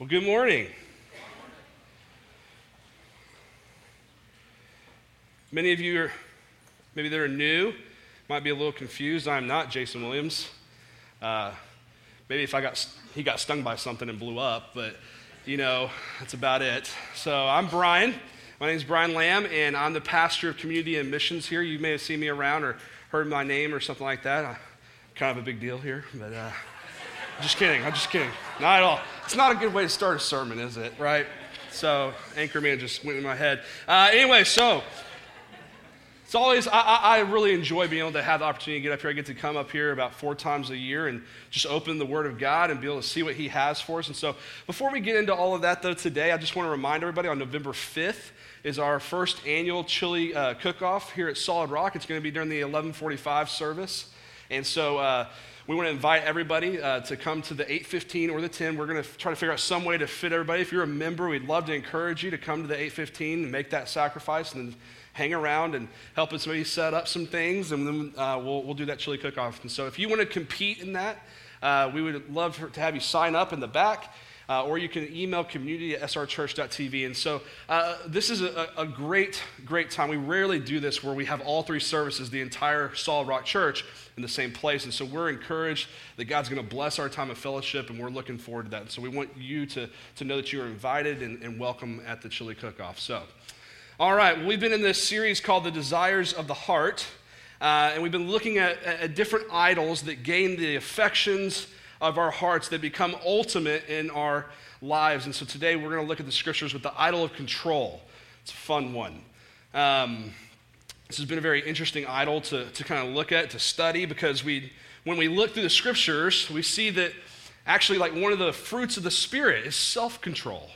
Well, good morning. Many of you are maybe that are new might be a little confused. I'm not Jason Williams. Uh, maybe if I got he got stung by something and blew up, but you know that's about it. So I'm Brian. My name is Brian Lamb, and I'm the pastor of community and missions here. You may have seen me around or heard my name or something like that. I, kind of a big deal here, but uh, just kidding. I'm just kidding. Not at all. It's not a good way to start a sermon, is it? Right? So, Anchorman just went in my head. Uh, anyway, so it's always, I, I, really enjoy being able to have the opportunity to get up here. I get to come up here about four times a year and just open the Word of God and be able to see what He has for us. And so, before we get into all of that, though, today, I just want to remind everybody on November 5th is our first annual chili uh, cook-off here at Solid Rock. It's going to be during the 1145 service. And so, uh, we want to invite everybody uh, to come to the 815 or the 10. We're going to try to figure out some way to fit everybody. If you're a member, we'd love to encourage you to come to the 815 and make that sacrifice and then hang around and help us maybe set up some things, and then uh, we'll, we'll do that chili cook off. And so if you want to compete in that, uh, we would love for, to have you sign up in the back. Uh, or you can email community at srchurch.tv. And so uh, this is a, a, great, great time. We rarely do this where we have all three services, the entire Solid Rock Church, in the same place. And so we're encouraged that God's going to bless our time of fellowship, and we're looking forward to that. And so we want you to, to know that you are invited and, and welcome at the chili cook off. So, all right, we've been in this series called The Desires of the Heart. Uh, and we've been looking at, at different idols that gain the affections of our hearts that become ultimate in our lives. And so today we're going to look at the scriptures with the idol of control. It's a fun one. Um, this has been a very interesting idol to, to kind of look at, to study, because we, when we look through the scriptures, we see that actually, like one of the fruits of the Spirit is self control,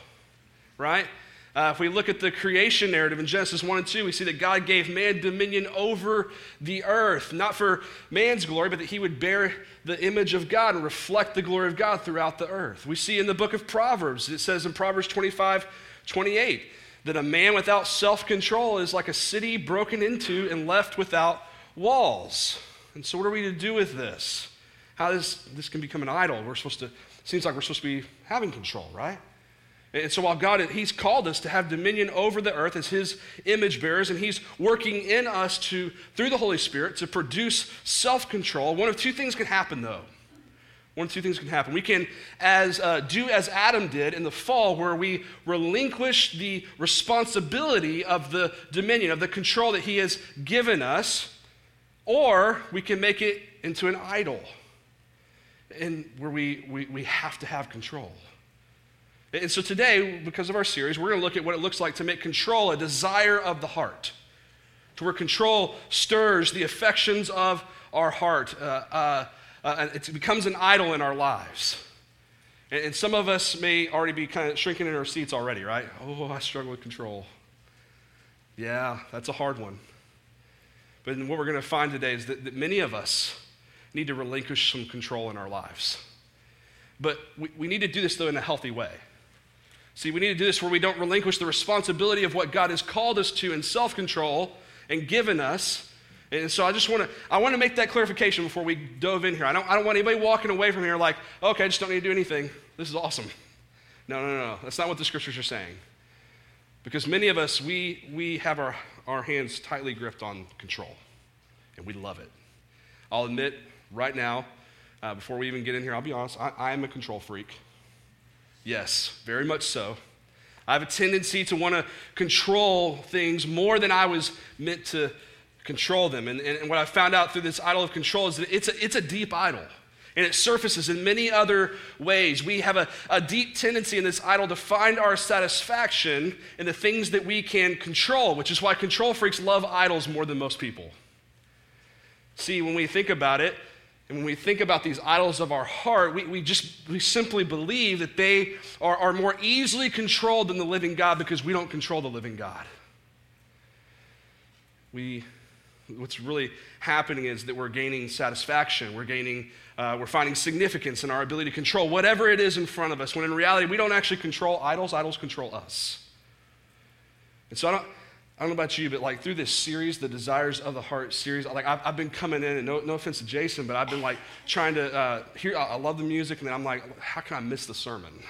right? Uh, if we look at the creation narrative in Genesis 1 and 2, we see that God gave man dominion over the earth, not for man's glory, but that he would bear the image of God and reflect the glory of God throughout the earth. We see in the book of Proverbs, it says in Proverbs 25 28, that a man without self control is like a city broken into and left without walls. And so, what are we to do with this? How does this can become an idol? We're supposed to, seems like we're supposed to be having control, right? And so while God, He's called us to have dominion over the earth as His image bearers, and He's working in us to, through the Holy Spirit, to produce self control, one of two things can happen though. One of two things can happen. We can as, uh, do as Adam did in the fall, where we relinquish the responsibility of the dominion, of the control that He has given us, or we can make it into an idol, and where we, we, we have to have control. And so today, because of our series, we're going to look at what it looks like to make control a desire of the heart, to where control stirs the affections of our heart. Uh, uh, uh, it becomes an idol in our lives. And, and some of us may already be kind of shrinking in our seats already, right? Oh, I struggle with control. Yeah, that's a hard one. But what we're going to find today is that, that many of us need to relinquish some control in our lives. But we, we need to do this, though, in a healthy way. See, we need to do this where we don't relinquish the responsibility of what God has called us to in self control and given us. And so I just want to I want to make that clarification before we dove in here. I don't, I don't want anybody walking away from here like, okay, I just don't need to do anything. This is awesome. No, no, no, no. That's not what the scriptures are saying. Because many of us, we, we have our, our hands tightly gripped on control, and we love it. I'll admit right now, uh, before we even get in here, I'll be honest, I, I am a control freak. Yes, very much so. I have a tendency to want to control things more than I was meant to control them. And, and, what I found out through this idol of control is that it's a, it's a deep idol. And it surfaces in many other ways. We have a, a deep tendency in this idol to find our satisfaction in the things that we can control, which is why control freaks love idols more than most people. See, when we think about it, and when we think about these idols of our heart, we, we just we simply believe that they are, are more easily controlled than the living God because we don't control the living God. We, what's really happening is that we're gaining satisfaction. We're gaining, uh, we're finding significance in our ability to control whatever it is in front of us. When in reality, we don't actually control idols, idols control us. And so I don't, I don't know about you, but like through this series, the Desires of the Heart series, like I've, I've been coming in, and no, no, offense to Jason, but I've been like trying to uh, hear, I love the music, and then I'm like, how can I miss the sermon?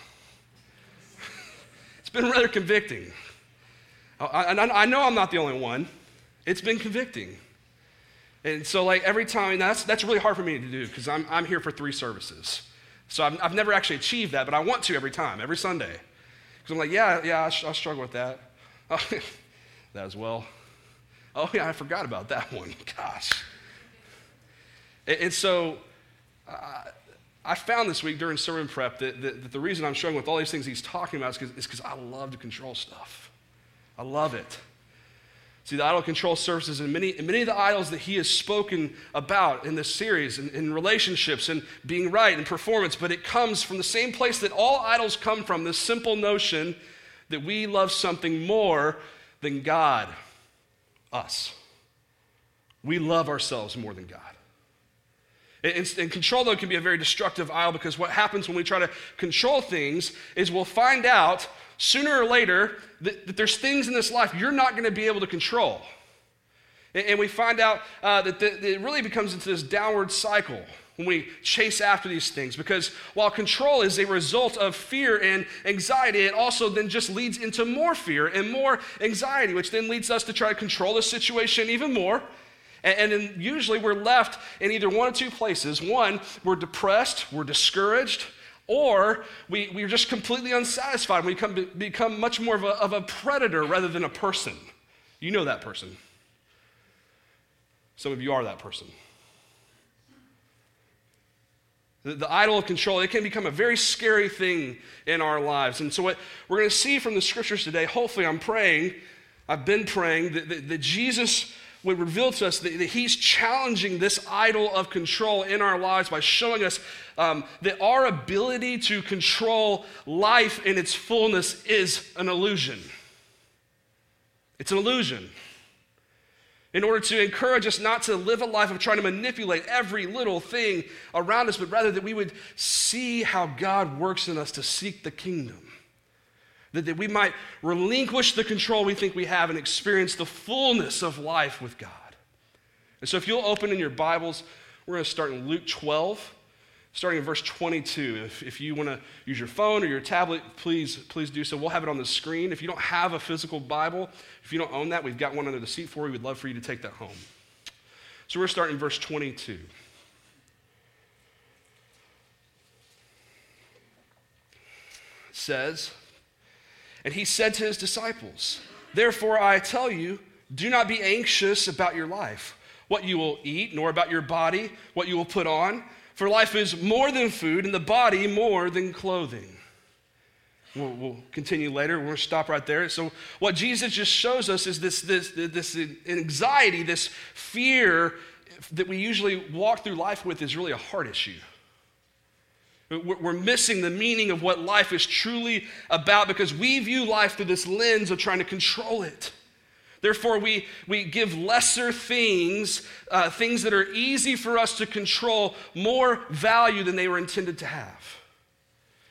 It's been rather convicting. I, I, I know I'm not the only one. It's been convicting. And so, like, every time, that's, that's really hard for me to do because I'm, I'm here for three services. So I've, I've never actually achieved that, but I want to every time, every Sunday. Because I'm like, yeah, yeah, I, I struggle with that. That as well. Oh, yeah, I forgot about that one. Gosh. And, and so uh, I found this week during sermon prep that, that, that, the reason I'm struggling with all these things he's talking about is because I love to control stuff. I love it. See, the idol control surfaces in many, in many of the idols that he has spoken about in this series, in, in relationships and being right and performance, but it comes from the same place that all idols come from this simple notion that we love something more than God, us. We love ourselves more than God. And, and, control, though, can be a very destructive idol because what happens when we try to control things is we'll find out sooner or later that, that there's things in this life you're not going to be able to control. And, and we find out uh, that, the, that it really becomes into this downward cycle when we chase after these things. Because while control is a result of fear and anxiety, it also then just leads into more fear and more anxiety, which then leads us to try to control the situation even more. And, and then usually we're left in either one of two places. One, we're depressed, we're discouraged, or we, we're just completely unsatisfied. We become, become much more of a, of a predator rather than a person. You know that person. Some of you are that person. The, the idol of control, it can become a very scary thing in our lives. And so, what we're going to see from the scriptures today, hopefully, I'm praying, I've been praying, that, that, that Jesus would reveal to us that, that, He's challenging this idol of control in our lives by showing us um, that our ability to control life in its fullness is an illusion. It's an illusion in order to encourage us not to live a life of trying to manipulate every little thing around us, but rather that we would see how God works in us to seek the kingdom. That, that we might relinquish the control we think we have and experience the fullness of life with God. And so, if you'll open in your Bibles, we're going to start in Luke 12 starting in verse 22. If, if you want to use your phone or your tablet, please, please do so. We'll have it on the screen. If you don't have a physical Bible, if you don't own that, we've got one under the seat for you. We'd love for you to take that home. So we're starting in verse 22. Says, And he said to his disciples, Therefore I tell you, do not be anxious about your life, what you will eat, nor about your body, what you will put on. For life is more than food, and the body more than clothing. We'll, we'll continue later. To stop right there. So, what Jesus just shows us is this, this, this anxiety, this fear that we usually walk through life with is really a heart issue. We're missing the meaning of what life is truly about because we view life through this lens of trying to control it. Therefore, we, we give lesser things, uh, things that are easy for us to control, more value than they were intended to have.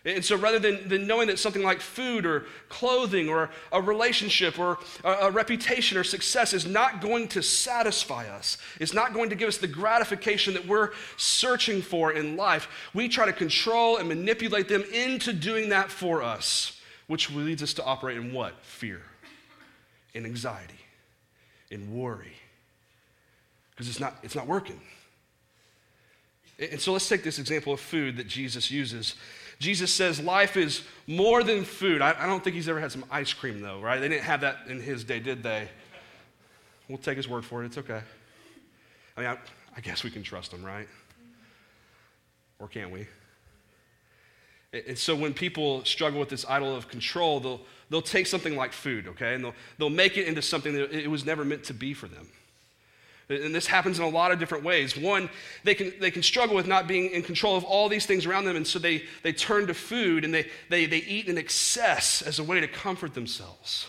And so rather than, than knowing that something like food or clothing or a relationship or a, a, reputation or success is not going to satisfy us, it's not going to give us the gratification that we're searching for in life, we try to control and manipulate them into doing that for us, which leads us to operate in what? Fear in anxiety in worry because it's not, it's not working. And so let's take this example of food that Jesus uses. Jesus says life is more than food. I, I, don't think he's ever had some ice cream, though, right? They didn't have that in his day, did they? We'll take his word for it. It's okay. I mean, I, I guess we can trust him, right? Or can't we? And so when people struggle with this idol of control, they'll, they'll take something like food, okay, and they'll, they'll make it into something that it was never meant to be for them. And this happens in a lot of different ways. One, they can, they can struggle with not being in control of all these things around them, and so they, they turn to food and they, they, they eat in excess as a way to comfort themselves.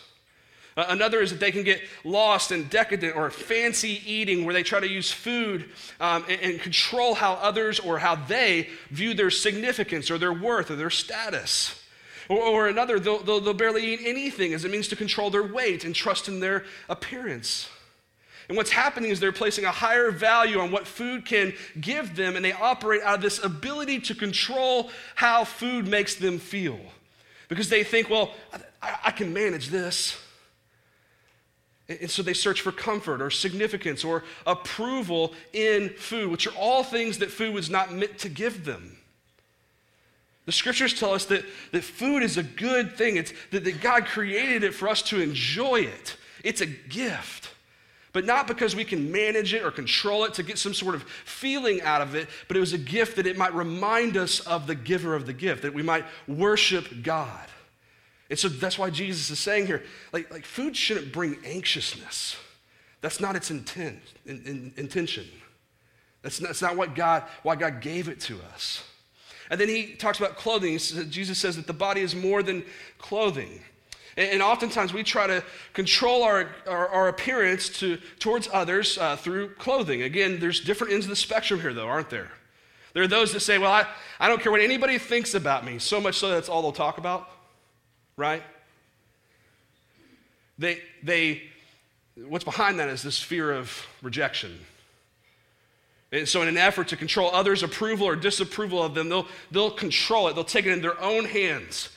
Uh, another is that they can get lost in decadent or fancy eating where they try to use food um, and, and control how others or how they view their significance or their worth or their status. Or, or another, they'll, they'll, they'll barely eat anything as it means to control their weight and trust in their appearance. And what's happening is they're placing a higher value on what food can give them, and they operate out of this ability to control how food makes them feel. because they think, well, I, I can manage this. And so they search for comfort or significance or approval in food, which are all things that food was not meant to give them. The scriptures tell us that, that food is a good thing. It's that, that God created it for us to enjoy it. It's a gift. But not because we can manage it or control it to get some sort of feeling out of it, but it was a gift that it might remind us of the giver of the gift, that we might worship God. And so that's why Jesus is saying here, like, like food shouldn't bring anxiousness. That's not its intent, in, in, intention. That's not, that's not what God, why God gave it to us. And then he talks about clothing. Jesus says that the body is more than clothing. And, oftentimes we try to control our, our, our appearance to, towards others uh, through clothing. Again, there's different ends of the spectrum here, though, aren't there? There are those that say, well, I, I don't care what anybody thinks about me, so much so that's all they'll talk about right? They, they, what's behind that is this fear of rejection. And so, in an effort to control others' approval or disapproval of them, they'll, they'll control it. They'll take it in their own hands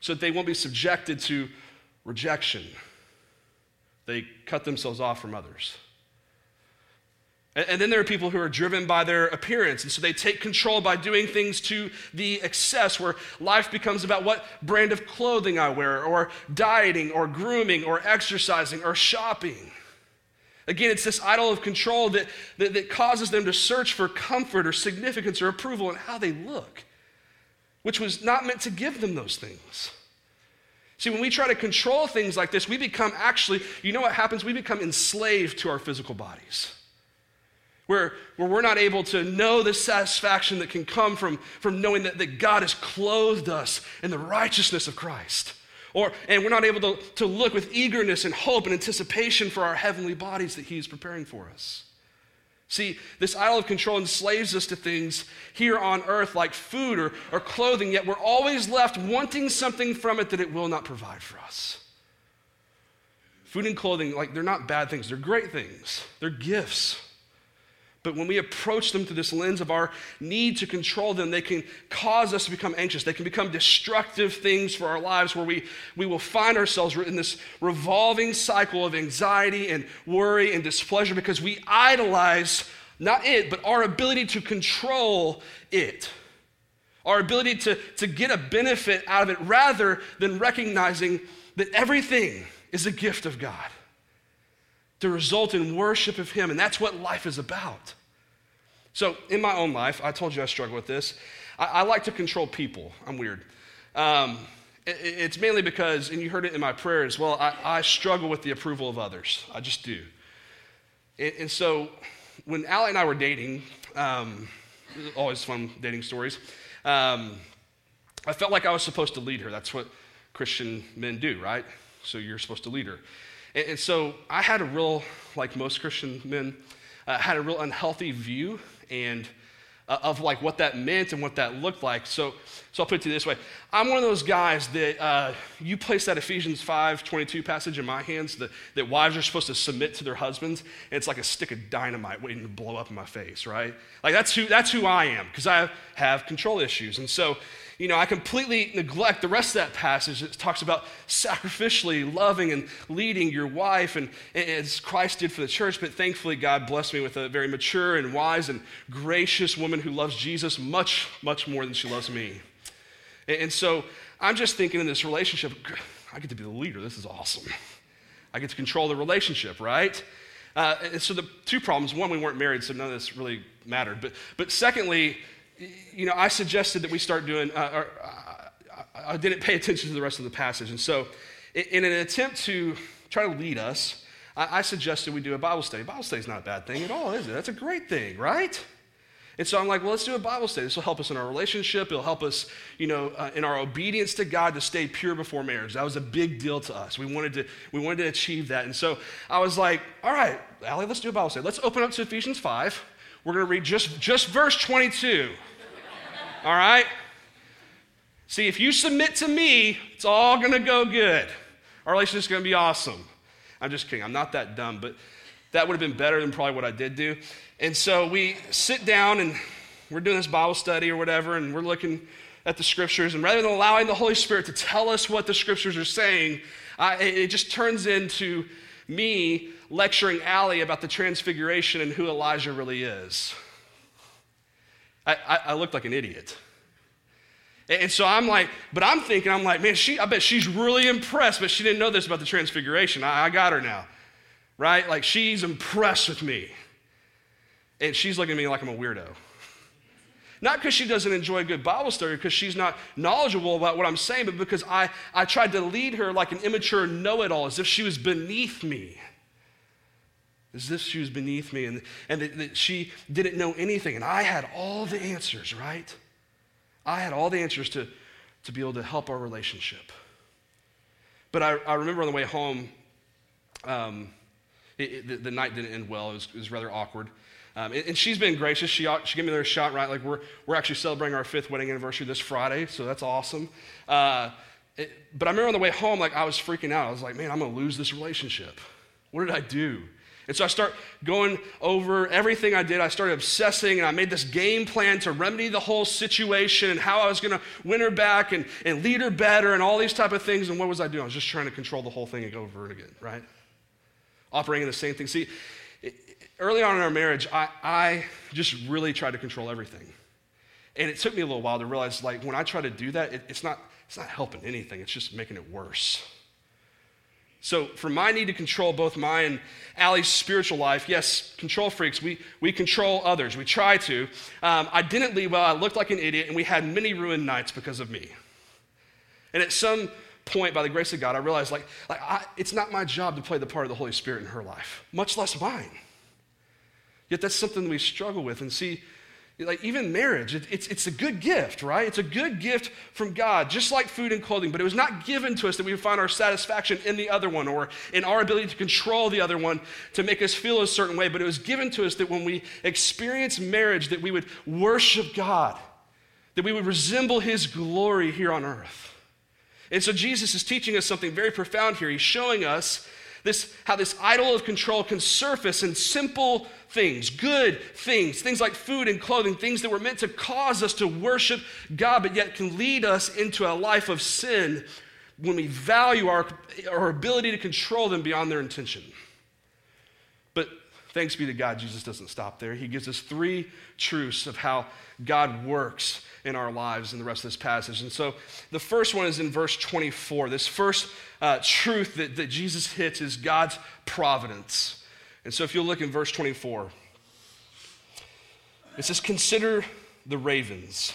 so that they won't be subjected to rejection. They cut themselves off from others. And then there are people who are driven by their appearance. And so they take control by doing things to the excess, where life becomes about what brand of clothing I wear, or dieting, or grooming, or exercising, or shopping. Again, it's this idol of control that, that, that causes them to search for comfort or significance or approval in how they look, which was not meant to give them those things. See, when we try to control things like this, we become actually, you know what happens? We become enslaved to our physical bodies where, where we're not able to know the satisfaction that can come from, from knowing that, that God has clothed us in the righteousness of Christ. Or, and we're not able to, to look with eagerness and hope and anticipation for our heavenly bodies that He is preparing for us. See, this idol of control enslaves us to things here on earth like food or, or clothing, yet we're always left wanting something from it that it will not provide for us. Food and clothing, like, they're not bad things, they're great things, they're gifts. But when we approach them through this lens of our need to control them, they can cause us to become anxious. They can become destructive things for our lives where we, we will find ourselves in this revolving cycle of anxiety and worry and displeasure because we idolize not it, but our ability to control it. Our ability to, to get a benefit out of it rather than recognizing that everything is a gift of God to result in worship of Him. And that's what life is about. So, in my own life, I told you I struggle with this. I, I like to control people. I'm weird. Um, it, it's mainly because, and you heard it in my prayer as well, I, I struggle with the approval of others. I just do. And, and so, when Allie and I were dating, um, always fun dating stories, um, I felt like I was supposed to lead her. That's what Christian men do, right? So, you're supposed to lead her. And, and so I had a real, like most Christian men, uh, had a real unhealthy view and uh, of like what that meant and what that looked like. So, so I'll put it to you this way. I'm one of those guys that uh, you place that Ephesians 5, 22 passage in my hands that, that wives are supposed to submit to their husbands, and it's like a stick of dynamite waiting to blow up in my face, right? Like that's who, that's who I am, because I have control issues. And so you know, I completely neglect the rest of that passage. It talks about sacrificially loving and leading your wife, and, as Christ did for the church. But thankfully, God blessed me with a very mature and wise and gracious woman who loves Jesus much, much more than she loves me. And, and so I'm just thinking in this relationship, I get to be the leader. This is awesome. I get to control the relationship, right? Uh, and so the two problems one, we weren't married, so none of this really mattered. But, but secondly, you know, I suggested that we start doing, uh, or, uh, I didn't pay attention to the rest of the passage. And so, in an attempt to try to lead us, I, suggested we do a Bible study. Bible study is not a bad thing at all, is it? That's a great thing, right? And so I'm like, well, let's do a Bible study. This will help us in our relationship. It'll help us, you know, uh, in our obedience to God to stay pure before marriage. That was a big deal to us. We wanted to, we wanted to achieve that. And so I was like, all right, Allie, let's do a Bible study. Let's open up to Ephesians 5. We're going to read just, just verse 22. All right? See, if you submit to me, it's all going to go good. Our relationship is going to be awesome. I'm just kidding. I'm not that dumb, but that would have been better than probably what I did do. And so we sit down and we're doing this Bible study or whatever, and we're looking at the scriptures, and rather than allowing the Holy Spirit to tell us what the scriptures are saying, I, it just turns into me lecturing Allie about the transfiguration and who Elijah really is. I, I, I looked like an idiot. And so I'm like, but I'm thinking, I'm like, man, she, I bet she's really impressed, but she didn't know this about the transfiguration. I, I got her now, right? Like she's impressed with me. And she's looking at me like I'm a weirdo. Not because she doesn't enjoy a good Bible study, because she's not knowledgeable about what I'm saying, but because I, I tried to lead her like an immature know it all, as if she was beneath me. If she was beneath me and, and that, that she didn't know anything. And I had all the answers, right? I had all the answers to, to be able to help our relationship. But I, I remember on the way home, um, it, it, the, the, night didn't end well. It was, it was rather awkward. Um, and, and, she's been gracious. She, she gave me another shot, right? Like, we're, we're actually celebrating our fifth wedding anniversary this Friday, so that's awesome. Uh, but I remember on the way home, like, I was freaking out. I was like, man, I'm going to lose this relationship. What did I do? And so I start going over everything I did. I started obsessing and I made this game plan to remedy the whole situation and how I was going to win her back and, and lead her better and all these type of things. And what was I doing? I was just trying to control the whole thing and go over and again, right? Operating in the same thing. See, early on in our marriage, I, I just really tried to control everything. And it took me a little while to realize, like, when I try to do that, it, it's, not, it's not helping anything. It's just making it worse. So, for my need to control both my and Allie's spiritual life, yes, control freaks, we, we control others. We try to. Um, I didn't lead well. I looked like an idiot, and we had many ruined nights because of me. And at some point, by the grace of God, I realized like, like I, it's not my job to play the part of the Holy Spirit in her life, much less mine. Yet that's something we struggle with. And see, like even marriage, it, it's, it's a good gift, right? It's a good gift from God, just like food and clothing, but it was not given to us that we would find our satisfaction in the other one or in our ability to control the other one to make us feel a certain way, but it was given to us that when we experience marriage, that we would worship God, that we would resemble his glory here on earth. And so Jesus is teaching us something very profound here. He's showing us this, how this idol of control can surface in simple things, good things, things like food and clothing, things that were meant to cause us to worship God, but yet can lead us into a life of sin when we value our, our ability to control them beyond their intention. But thanks be to God, Jesus doesn't stop there. He gives us three truths of how God works in our lives in the rest of this passage. And so the first one is in verse 24. This first uh, truth that, that Jesus hits is God's providence. And so if you'll look in verse 24, it says, Consider the ravens.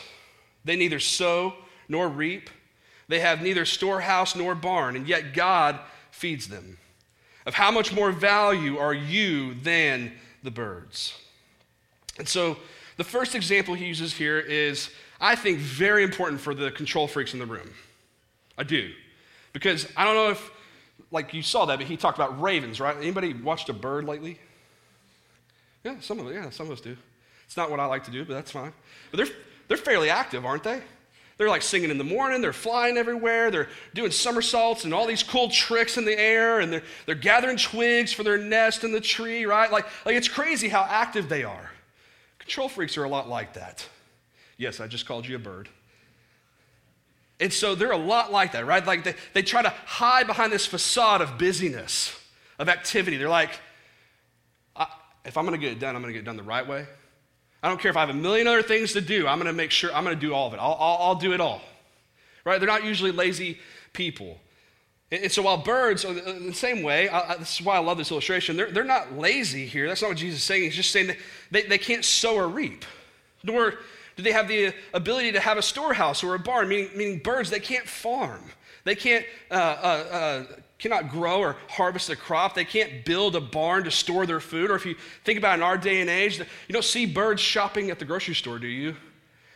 They neither sow nor reap, they have neither storehouse nor barn, and yet God feeds them. Of how much more value are you than the birds? And so the first example he uses here is, I think, very important for the control freaks in the room. I do. Because I don't know if, like you saw that, but he talked about ravens, right? Anybody watched a bird lately? Yeah, some of yeah, some of us do. It's not what I like to do, but that's fine. But they're, they're fairly active, aren't they? They're like singing in the morning, they're flying everywhere, they're doing somersaults and all these cool tricks in the air, and they're, they're gathering twigs for their nest in the tree, right? Like, like it's crazy how active they are. Control freaks are a lot like that. Yes, I just called you a bird. And so they're a lot like that, right? Like they, they try to hide behind this facade of busyness, of activity. They're like, if I'm going to get it done, I'm going to get it done the right way. I don't care if I have a million other things to do. I'm going to make sure I'm going to do all of it. I'll, I'll, I'll do it all. Right? They're not usually lazy people. And, and so while birds are the same way, I, this is why I love this illustration, they're, they're not lazy here. That's not what Jesus is saying. He's just saying that they, they can't sow or reap, nor do they have the ability to have a storehouse or a barn, meaning, meaning birds, they can't farm. They can't, uh, uh, uh, cannot grow or harvest a crop. They can't build a barn to store their food. Or if you think about in our day and age, you don't see birds shopping at the grocery store, do you?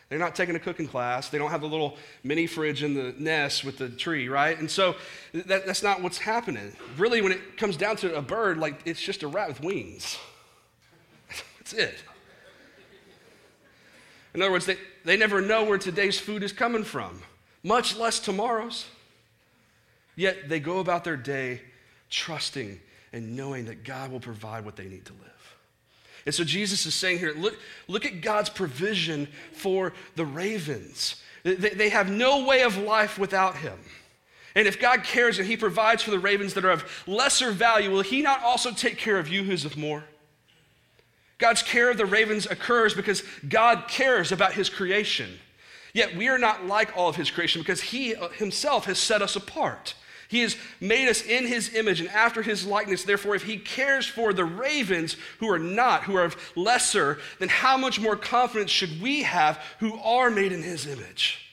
They're not taking a cooking class. They don't have the little mini fridge in the nest with the tree, right? And so that, that's not what's happening. Really, when it comes down to a bird, like it's just a rat with wings. That's it. In other words, they, they never know where today's food is coming from, much less tomorrow's. Yet they go about their day trusting and knowing that God will provide what they need to live. And so Jesus is saying here look, look at God's provision for the ravens. They have no way of life without him. And if God cares and he provides for the ravens that are of lesser value, will he not also take care of you who's of more? God's care of the ravens occurs because God cares about his creation. Yet we are not like all of his creation because he uh, himself has set us apart. He has made us in his image and after his likeness. Therefore, if he cares for the ravens who are not, who are of lesser, then how much more confidence should we have who are made in his image?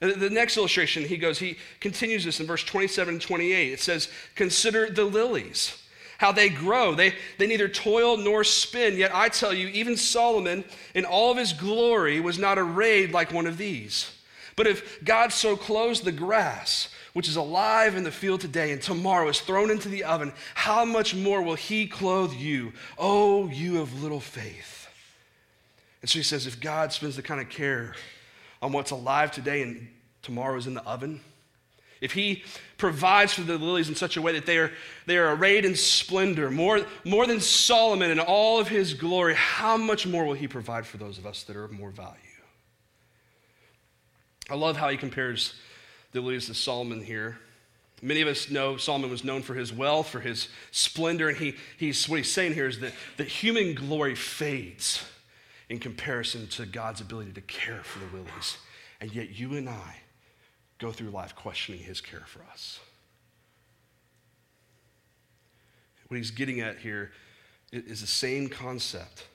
And the next illustration, he goes, he continues this in verse 27 and 28. It says, Consider the lilies, how they grow. They, they neither toil nor spin. Yet I tell you, even Solomon in all of his glory was not arrayed like one of these. But if God so clothes the grass, which is alive in the field today and tomorrow is thrown into the oven, how much more will he clothe you, oh, you of little faith? And so he says, if God spends the kind of care on what's alive today and tomorrow is in the oven, if he provides for the lilies in such a way that they are, they are arrayed in splendor, more, more than Solomon in all of his glory, how much more will he provide for those of us that are of more value? I love how he compares the lilies to Solomon here. Many of us know Solomon was known for his wealth, for his splendor, and he, he's, what he's saying here is that, that human glory fades in comparison to God's ability to care for the lilies. And yet you and I go through life questioning his care for us. What he's getting at here is the same concept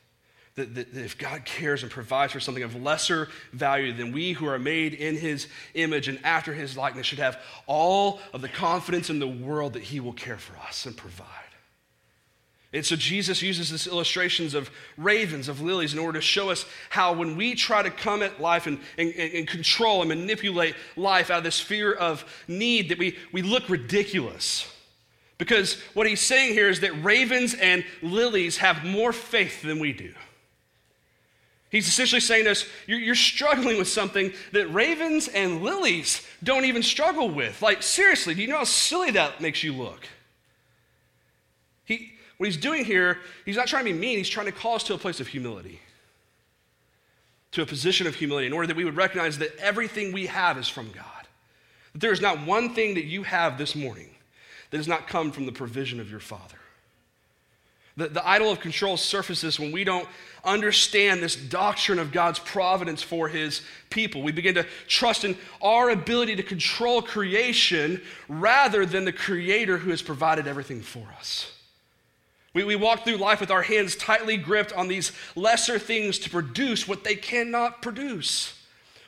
that, that, that, if God cares and provides for something of lesser value than we who are made in his image and after his likeness should have all of the confidence in the world that he will care for us and provide. And so Jesus uses these illustrations of ravens, of lilies, in order to show us how when we try to come at life and, and, and control and manipulate life out of this fear of need, that we, we look ridiculous. Because what he's saying here is that ravens and lilies have more faith than we do. He's essentially saying to us, you're, you're, struggling with something that ravens and lilies don't even struggle with. Like, seriously, do you know how silly that makes you look? What he's doing here, he's not trying to be mean, he's trying to call us to a place of humility, to a position of humility, in order that we would recognize that everything we have is from God. That there is not one thing that you have this morning that has not come from the provision of your Father. The, the idol of control surfaces when we don't understand this doctrine of God's providence for his people. We begin to trust in our ability to control creation rather than the creator who has provided everything for us. We, we walk through life with our hands tightly gripped on these lesser things to produce what they cannot produce,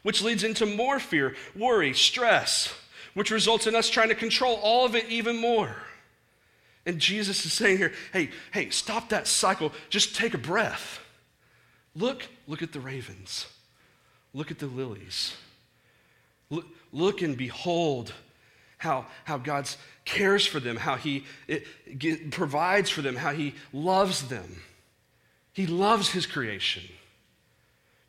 which leads into more fear, worry, stress, which results in us trying to control all of it even more. And Jesus is saying here, hey, hey, stop that cycle. Just take a breath. Look, look at the ravens. Look at the lilies. Look, look and behold how, how God cares for them, how He get, provides for them, how He loves them. He loves His creation.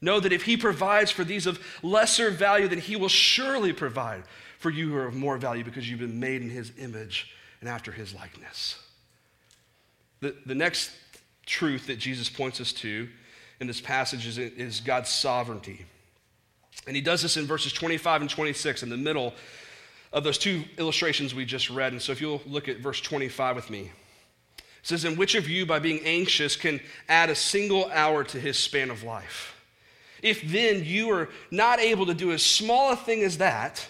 Know that if He provides for these of lesser value, then He will surely provide for you who are of more value because you've been made in His image and after his likeness. The, the next truth that Jesus points us to in this passage is, is God's sovereignty. And he does this in verses 25 and 26 in the middle of those two illustrations we just read. And so if you'll look at verse 25 with me. It says, And which of you, by being anxious, can add a single hour to his span of life? If then you are not able to do as small a thing as that,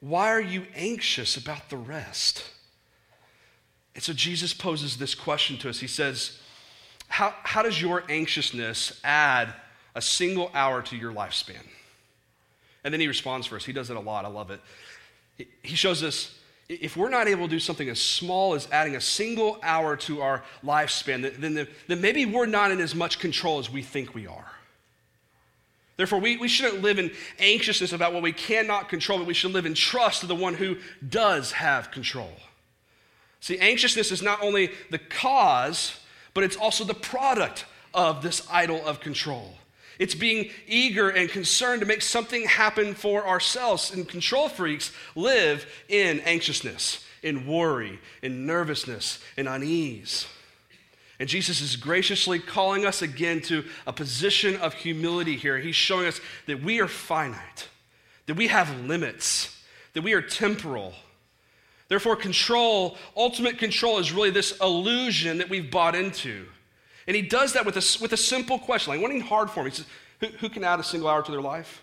why are you anxious about the rest? And so Jesus poses this question to us. He says, How, how does your anxiousness add a single hour to your lifespan? And then he responds for us. He does it a lot. I love it. He shows us if we're not able to do something as small as adding a single hour to our lifespan, then, then maybe we're not in as much control as we think we are. Therefore, we, we shouldn't live in anxiousness about what we cannot control, but we should live in trust of the one who does have control. See, anxiousness is not only the cause, but it's also the product of this idol of control. It's being eager and concerned to make something happen for ourselves. And control freaks live in anxiousness, in worry, in nervousness, in unease. And Jesus is graciously calling us again to a position of humility here. He's showing us that we are finite. that we have limits, that we are temporal. Therefore, control, ultimate control, is really this illusion that we've bought into. And he does that with a, with a simple question, like one hard for me. He says, who, who can add a single hour to their life?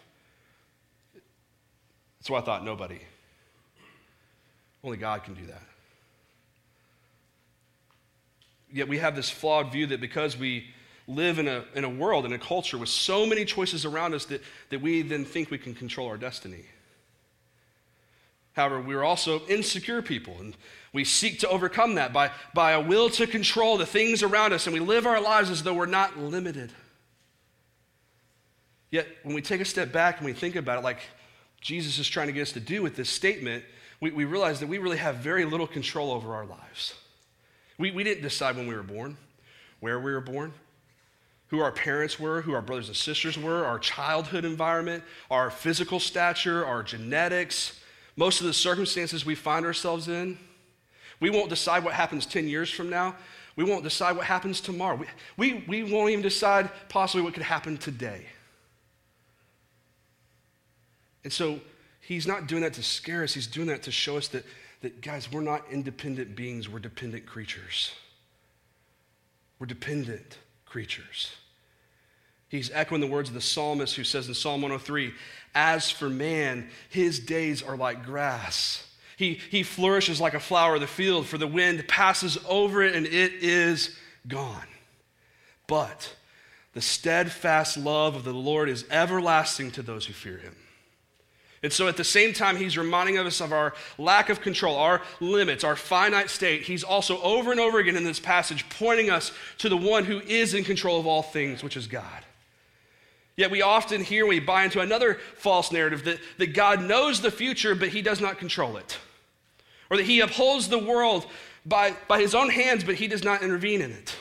That's I thought, nobody. Only God can do that. Yet we have this flawed view that because we live in a, in a world, in a culture with so many choices around us, that, that we then think we can control our destiny. However, we're also insecure people, and we seek to overcome that by, by a will to control the things around us, and we live our lives as though we're not limited. Yet, when we take a step back and we think about it, like Jesus is trying to get us to do with this statement, we, we realize that we really have very little control over our lives. We, we didn't decide when we were born, where we were born, who our parents were, who our brothers and sisters were, our childhood environment, our physical stature, our genetics, most of the circumstances we find ourselves in. We won't decide what happens 10 years from now. We won't decide what happens tomorrow. We, we, we won't even decide possibly what could happen today. And so he's not doing that to scare us, he's doing that to show us that, that guys, we're not independent beings, we're dependent creatures. We're dependent creatures. He's echoing the words of the psalmist who says in Psalm 103 As for man, his days are like grass. He, he flourishes like a flower of the field, for the wind passes over it and it is gone. But the steadfast love of the Lord is everlasting to those who fear him. And so at the same time, he's reminding us of our lack of control, our limits, our finite state. He's also over and over again in this passage pointing us to the one who is in control of all things, which is God. Yet we often hear, we buy into another false narrative that, that God knows the future, but he does not control it. Or that he upholds the world by, by his own hands, but he does not intervene in it.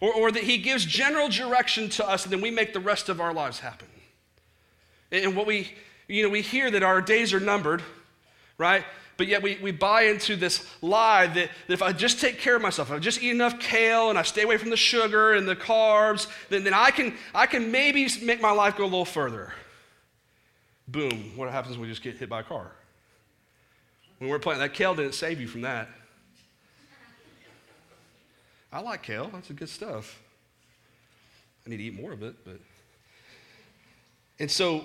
Or, or that he gives general direction to us, and then we make the rest of our lives happen. And what we you know, we hear that our days are numbered, right? But yet we, we buy into this lie that, that if I just take care of myself, if I just eat enough kale and I stay away from the sugar and the carbs, then, then I, can, I can maybe make my life go a little further. Boom, what happens when we just get hit by a car? When we're playing, that kale didn't save you from that. I like kale, that's a good stuff. I need to eat more of it, but. And so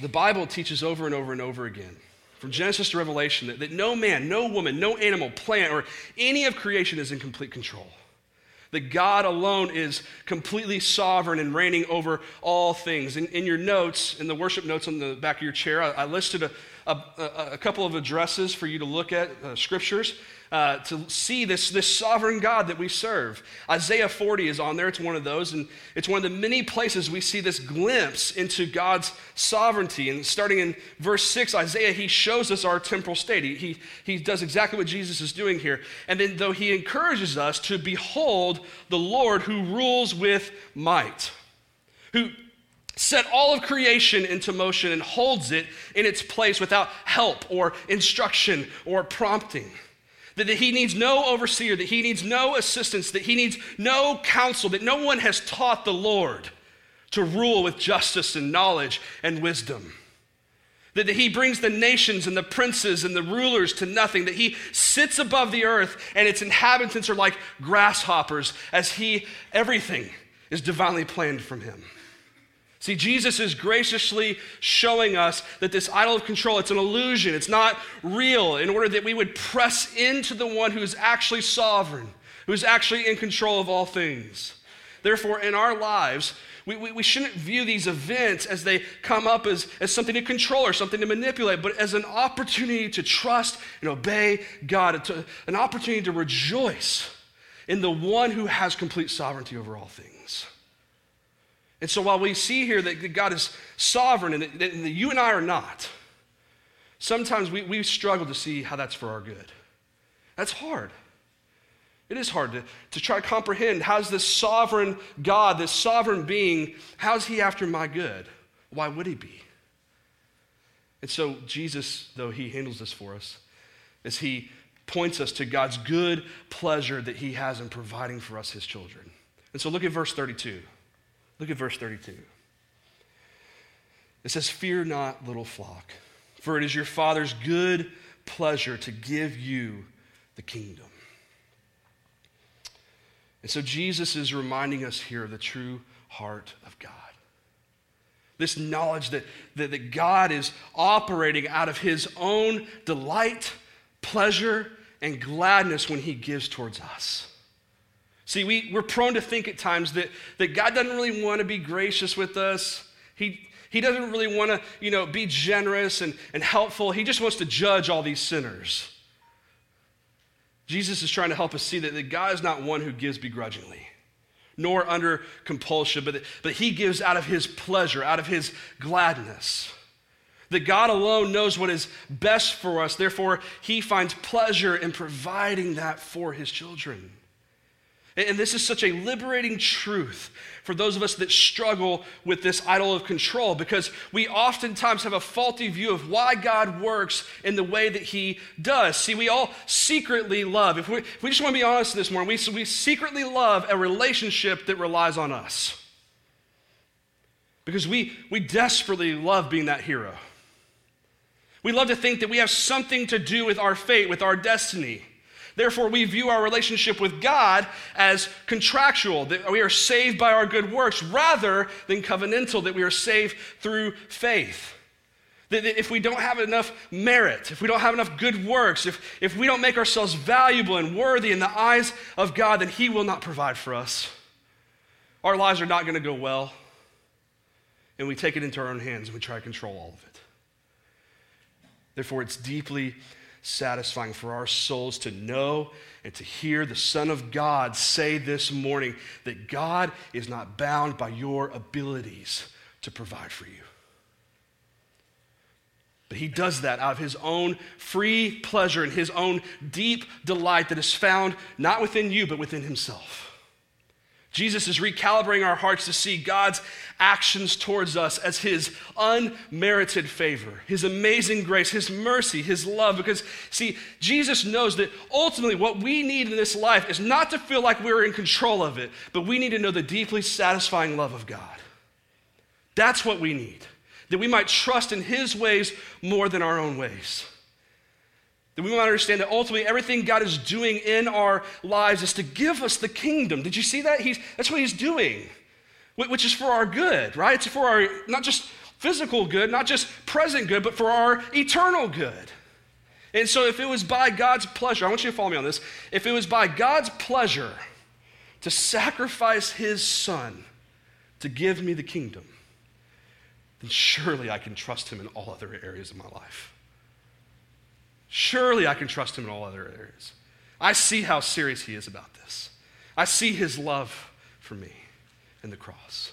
the Bible teaches over and over and over again, from Genesis to Revelation, that, that no man, no woman, no animal, plant, or any of creation is in complete control. That God alone is completely sovereign and reigning over all things. In, in your notes, in the worship notes on the back of your chair, I, I listed a, a, a, couple of addresses for you to look at, uh, scriptures uh, to see this, this sovereign God that we serve. Isaiah 40 is on there, it's one of those, and it's one of the many places we see this glimpse into God's sovereignty. And starting in verse 6, Isaiah, he shows us our temporal state. He, he, he does exactly what Jesus is doing here. And then, though he encourages us to behold the Lord who rules with might, who set all of creation into motion and holds it in its place without help or instruction or prompting that he needs no overseer, that he needs no assistance, that he needs no counsel, that no one has taught the Lord to rule with justice and knowledge and wisdom. That he brings the nations and the princes and the rulers to nothing, that he sits above the earth and its inhabitants are like grasshoppers as he, everything is divinely planned from him. See, Jesus is graciously showing us that this idol of control, it's an illusion, it's not real, in order that we would press into the one who is actually sovereign, who is actually in control of all things. Therefore, in our lives, we, we, we, shouldn't view these events as they come up as, as something to control or something to manipulate, but as an opportunity to trust and obey God, to, an opportunity to rejoice in the one who has complete sovereignty over all things. And so while we see here that God is sovereign and that, you and I are not, sometimes we, we struggle to see how that's for our good. That's hard. It is hard to, to try to comprehend how's this sovereign God, this sovereign being, how's he after my good? Why would he be? And so Jesus, though he handles this for us, as he points us to God's good pleasure that he has in providing for us his children. And so look at verse 32. Look at verse 32. It says, Fear not, little flock, for it is your Father's good pleasure to give you the kingdom. And so Jesus is reminding us here of the true heart of God. This knowledge that, that, that God is operating out of his own delight, pleasure, and gladness when he gives towards us. See, we, we're prone to think at times that, that God doesn't really want to be gracious with us. He, he doesn't really want to, you know, be generous and, and helpful. He just wants to judge all these sinners. Jesus is trying to help us see that, that God is not one who gives begrudgingly, nor under compulsion, but, but he gives out of his pleasure, out of his gladness. That God alone knows what is best for us, therefore, he finds pleasure in providing that for his children. And this is such a liberating truth for those of us that struggle with this idol of control because we oftentimes have a faulty view of why God works in the way that He does. See, we all secretly love, if we, if we just want to be honest this morning, we, we secretly love a relationship that relies on us because we, we desperately love being that hero. We love to think that we have something to do with our fate, with our destiny. Therefore, we view our relationship with God as contractual, that we are saved by our good works, rather than covenantal, that we are saved through faith. That if we don't have enough merit, if we don't have enough good works, if, if we don't make ourselves valuable and worthy in the eyes of God, then He will not provide for us. Our lives are not going to go well, and we take it into our own hands and we try to control all of it. Therefore, it's deeply satisfying for our souls to know and to hear the Son of God say this morning that God is not bound by your abilities to provide for you. But he does that out of his own free pleasure and his own deep delight that is found not within you, but within himself. Jesus is recalibrating our hearts to see God's actions towards us as His unmerited favor, His amazing grace, His mercy, His love. Because, see, Jesus knows that ultimately what we need in this life is not to feel like we're in control of it, but we need to know the deeply satisfying love of God. That's what we need, that we might trust in His ways more than our own ways. That we want to understand that ultimately everything God is doing in our lives is to give us the kingdom. Did you see that? He's, that's what He's doing, which is for our good, right? It's for our not just physical good, not just present good, but for our eternal good. And so, if it was by God's pleasure, I want you to follow me on this. If it was by God's pleasure to sacrifice His Son to give me the kingdom, then surely I can trust Him in all other areas of my life. Surely I can trust him in all other areas. I see how serious he is about this. I see his love for me in the cross.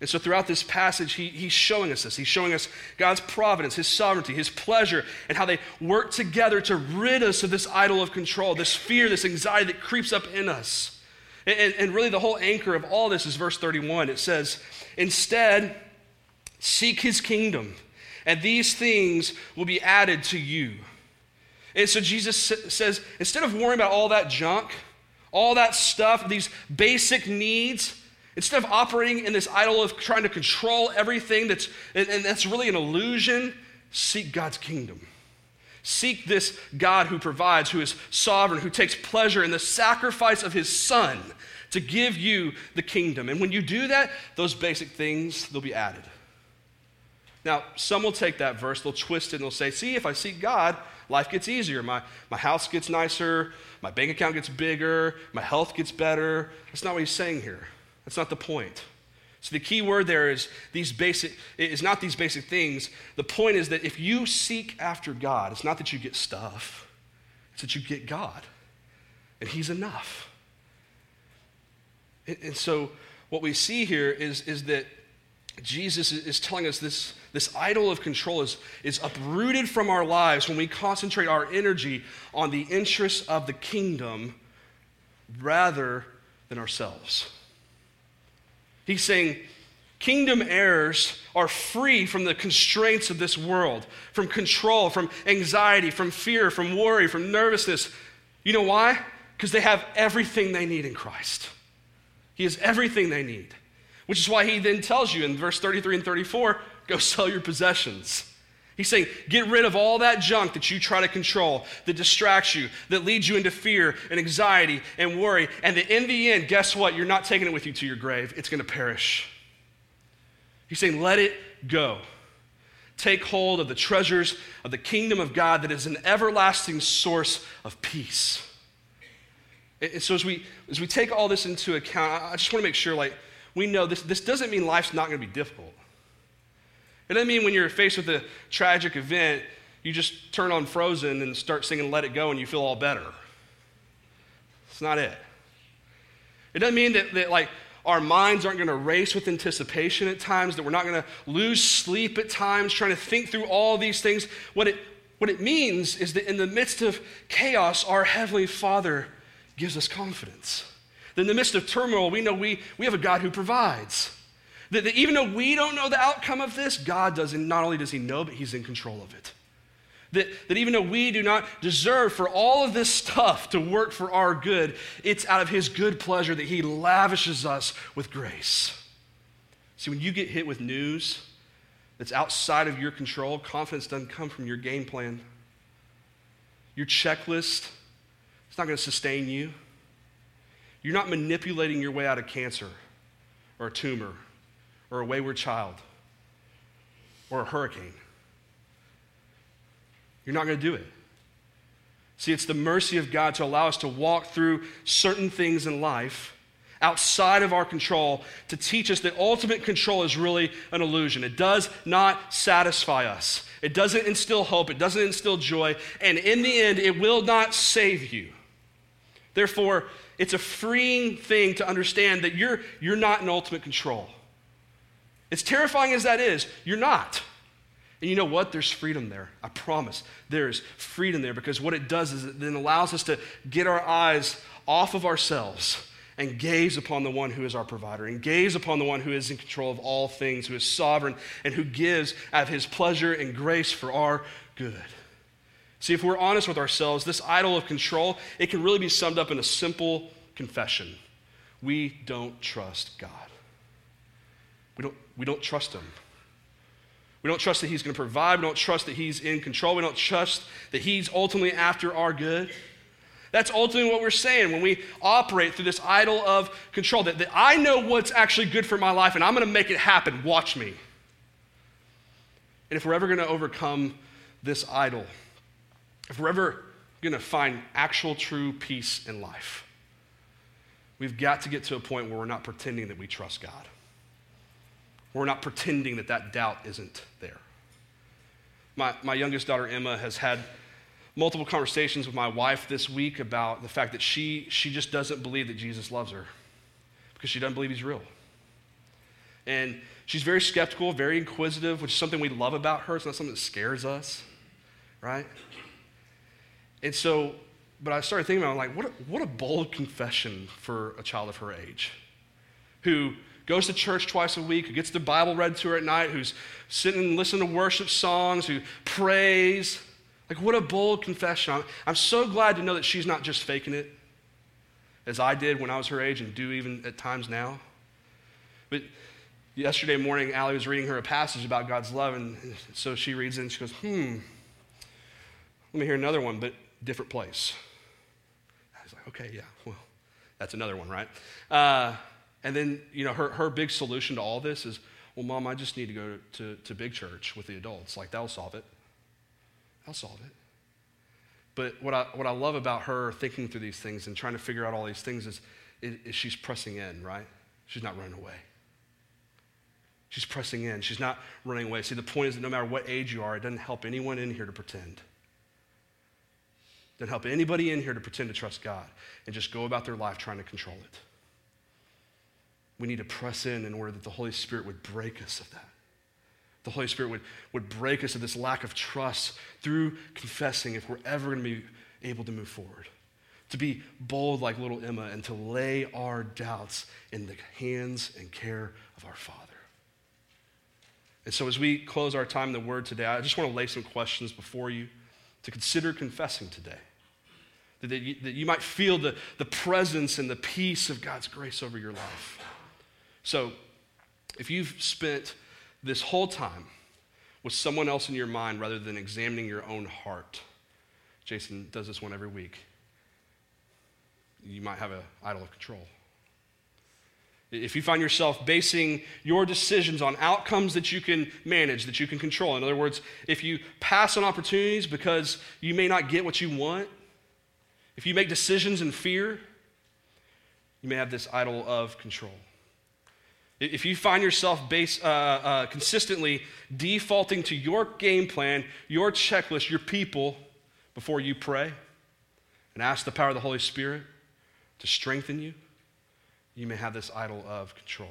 And so, throughout this passage, he, he's showing us this. He's showing us God's providence, His sovereignty, His pleasure, and how they work together to rid us of this idol of control, this fear, this anxiety that creeps up in us. And, and, and really, the whole anchor of all this is verse 31. It says, Instead, seek His kingdom and these things will be added to you. And so Jesus says, instead of worrying about all that junk, all that stuff, these basic needs, instead of operating in this idol of trying to control everything that's, and that's really an illusion, seek God's kingdom. Seek this God who provides, who is sovereign, who takes pleasure in the sacrifice of his son to give you the kingdom. And when you do that, those basic things, they'll be added. Now, some will take that verse, they'll twist it, and they'll say, see, if I seek God, life gets easier. My, my house gets nicer, my bank account gets bigger, my health gets better. That's not what he's saying here. That's not the point. So the key word there is these basic is not these basic things. The point is that if you seek after God, it's not that you get stuff, it's that you get God. And He's enough. And, and so what we see here is, is that Jesus is telling us this, this idol of control is, is uprooted from our lives when we concentrate our energy on the interests of the kingdom rather than ourselves. He's saying, Kingdom heirs are free from the constraints of this world, from control, from anxiety, from fear, from worry, from nervousness. You know why? Because they have everything they need in Christ. He has everything they need. Which is why he then tells you in verse 33 and 34 go sell your possessions. He's saying, get rid of all that junk that you try to control, that distracts you, that leads you into fear and anxiety and worry. And that in the end, guess what? You're not taking it with you to your grave, it's going to perish. He's saying, let it go. Take hold of the treasures of the kingdom of God that is an everlasting source of peace. And so as we, as we take all this into account, I just want to make sure, like, we know this, this doesn't mean life's not going to be difficult. It doesn't mean when you're faced with a tragic event, you just turn on Frozen and start singing Let It Go and you feel all better. It's not it. It doesn't mean that, that like, our minds aren't going to race with anticipation at times, that we're not going to lose sleep at times trying to think through all these things. What it, what it means is that in the midst of chaos, our Heavenly Father gives us confidence. That in the midst of turmoil, we know we, we have a God who provides. That, that even though we don't know the outcome of this, God does, and not only does He know, but He's in control of it. That, that even though we do not deserve for all of this stuff to work for our good, it's out of His good pleasure that He lavishes us with grace. See, when you get hit with news that's outside of your control, confidence doesn't come from your game plan. Your checklist, it's not going to sustain you. You're not manipulating your way out of cancer or a tumor or a wayward child or a hurricane. You're not going to do it. See, it's the mercy of God to allow us to walk through certain things in life outside of our control to teach us that ultimate control is really an illusion. It does not satisfy us, it doesn't instill hope, it doesn't instill joy, and in the end, it will not save you. Therefore, it's a freeing thing to understand that you're, you're not in ultimate control. As terrifying as that is, you're not. And you know what? There's freedom there. I promise. There's freedom there because what it does is it then allows us to get our eyes off of ourselves and gaze upon the one who is our provider and gaze upon the one who is in control of all things, who is sovereign, and who gives of his pleasure and grace for our good. See, if we're honest with ourselves, this idol of control, it can really be summed up in a simple confession. We don't trust God. We don't, we don't trust him. We don't trust that he's going to provide. We don't trust that he's in control. We don't trust that he's ultimately after our good. That's ultimately what we're saying when we operate through this idol of control that, that I know what's actually good for my life and I'm going to make it happen. Watch me. And if we're ever going to overcome this idol, if we're ever going to find actual true peace in life, we've got to get to a point where we're not pretending that we trust God. We're not pretending that that doubt isn't there. My, my youngest daughter, Emma, has had multiple conversations with my wife this week about the fact that she, she just doesn't believe that Jesus loves her because she doesn't believe he's real. And she's very skeptical, very inquisitive, which is something we love about her. It's not something that scares us, right? And so, but I started thinking about, it, like, what a, what a bold confession for a child of her age who goes to church twice a week, who gets the Bible read to her at night, who's sitting and listening to worship songs, who prays. Like, what a bold confession. I'm, I'm so glad to know that she's not just faking it, as I did when I was her age and do even at times now. But yesterday morning, Allie was reading her a passage about God's love, and so she reads it and she goes, hmm, let me hear another one, but different place. I was like, okay, yeah, well, that's another one, right? Uh, and then, you know, her, her big solution to all this is, well, mom, I just need to go to, to, to big church with the adults. Like, that'll solve it. That'll solve it. But what I, what I love about her thinking through these things and trying to figure out all these things is, is, is she's pressing in, right? She's not running away. She's pressing in. She's not running away. See, the point is that no matter what age you are, it doesn't help anyone in here to pretend. It doesn't help anybody in here to pretend to trust God and just go about their life trying to control it. We need to press in in order that the Holy Spirit would break us of that. The Holy Spirit would, would break us of this lack of trust through confessing if we're ever going to be able to move forward. To be bold like little Emma and to lay our doubts in the hands and care of our Father. And so, as we close our time in the Word today, I just want to lay some questions before you to consider confessing today. That you, that you might feel the, the presence and the peace of God's grace over your life. So, if you've spent this whole time with someone else in your mind rather than examining your own heart. Jason does this one every week. You might have an idol of control. If you find yourself basing your decisions on outcomes that you can manage, that you can control, in other words, if you pass on opportunities because you may not get what you want, if you make decisions in fear, you may have this idol of control. If you find yourself base, uh, uh, consistently defaulting to your game plan, your checklist, your people before you pray and ask the power of the Holy Spirit to strengthen you, you may have this idol of control.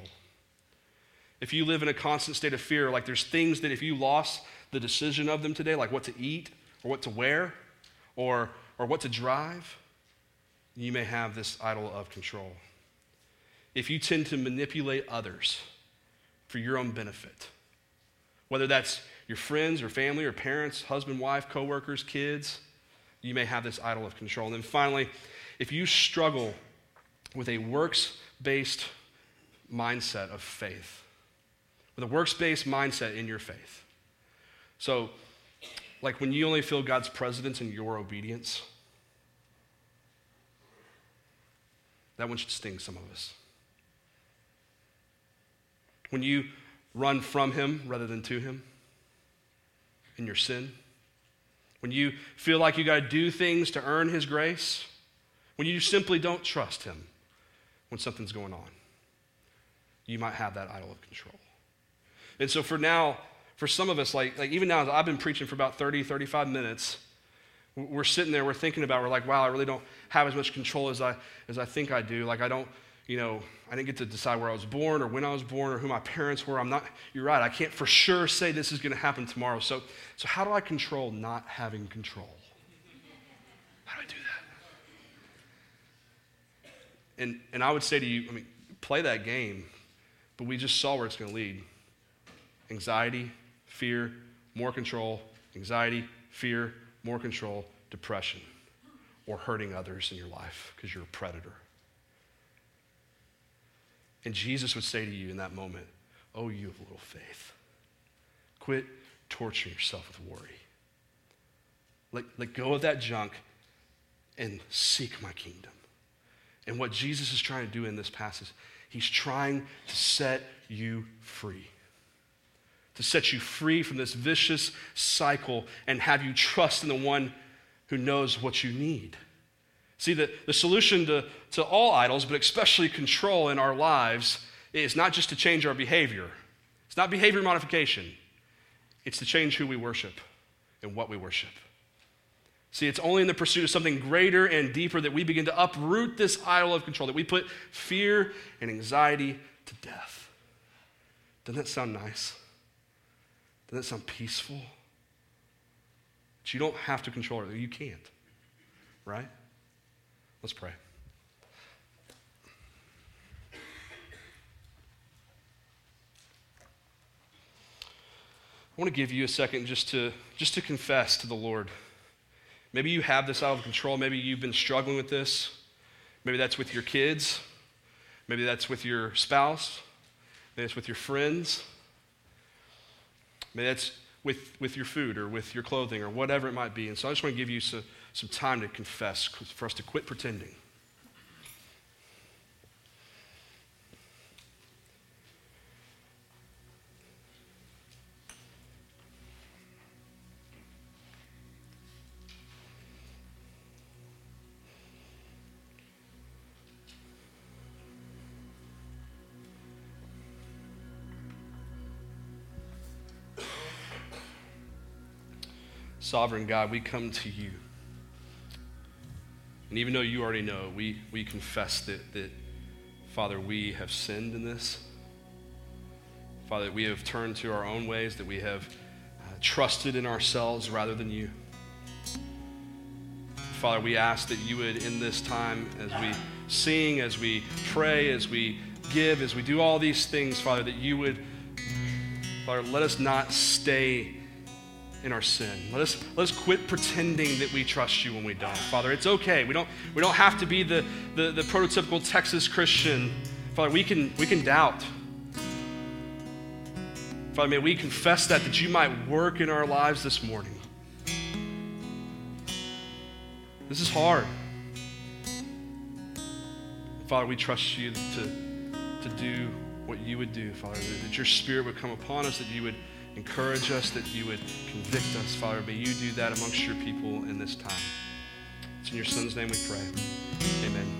If you live in a constant state of fear, like there's things that if you lost the decision of them today, like what to eat or what to wear or, or what to drive, you may have this idol of control. If you tend to manipulate others for your own benefit, whether that's your friends or family or parents, husband, wife, coworkers, kids, you may have this idol of control. And then finally, if you struggle with a works based mindset of faith, with a works based mindset in your faith. So, like when you only feel God's presence in your obedience, that one should sting some of us. When you run from Him rather than to Him in your sin, when you feel like you got to do things to earn His grace, when you simply don't trust Him when something's going on, you might have that idol of control. And so for now, for some of us, like, like even now, I've been preaching for about 30, 35 minutes. We're sitting there, we're thinking about, we're like, wow, I really don't have as much control as I, as I think I do. Like, I don't, you know, I didn't get to decide where I was born or when I was born or who my parents were. I'm not, you're right, I can't for sure say this is going to happen tomorrow. So, so how do I control not having control? How do I do that? And, and I would say to you, I mean, play that game, but we just saw where it's going to lead anxiety, fear, more control, anxiety, fear, more control, depression, or hurting others in your life because you're a predator. And Jesus would say to you in that moment, Oh, you have little faith. Quit torturing yourself with worry. Let, let go of that junk and seek my kingdom. And what Jesus is trying to do in this passage, he's trying to set you free. To set you free from this vicious cycle and have you trust in the one who knows what you need. See, the, the solution to, to all idols, but especially control in our lives, is not just to change our behavior. It's not behavior modification, it's to change who we worship and what we worship. See, it's only in the pursuit of something greater and deeper that we begin to uproot this idol of control, that we put fear and anxiety to death. Doesn't that sound nice? Doesn't that sound peaceful? But you don't have to control it. You can't, right? Let's pray. I want to give you a second just to, just to confess to the Lord. Maybe you have this out of control. Maybe you've been struggling with this. Maybe that's with your kids. Maybe that's with your spouse. Maybe it's with your friends. Maybe that's with, with your food or with your clothing or whatever it might be. And so I just want to give you some, some time to confess, for us to quit pretending. Sovereign God, we come to you. And even though you already know, we, we confess that, that, Father, we have sinned in this. Father, we have turned to our own ways, that we have uh, trusted in ourselves rather than you. Father, we ask that you would, in this time, as we sing, as we pray, as we give, as we do all these things, Father, that you would, Father, let us not stay in our sin. Let us, let us quit pretending that we trust you when we don't. Father, it's okay. We don't, we don't have to be the, the, the prototypical Texas Christian. Father, we can, we can doubt. Father, may we confess that, that you might work in our lives this morning. This is hard. Father, we trust you to, to do what you would do, Father, that your spirit would come upon us, that you would encourage us, that you would convict us, Father. May you do that amongst your people in this time. It's in your son's name we pray. Amen.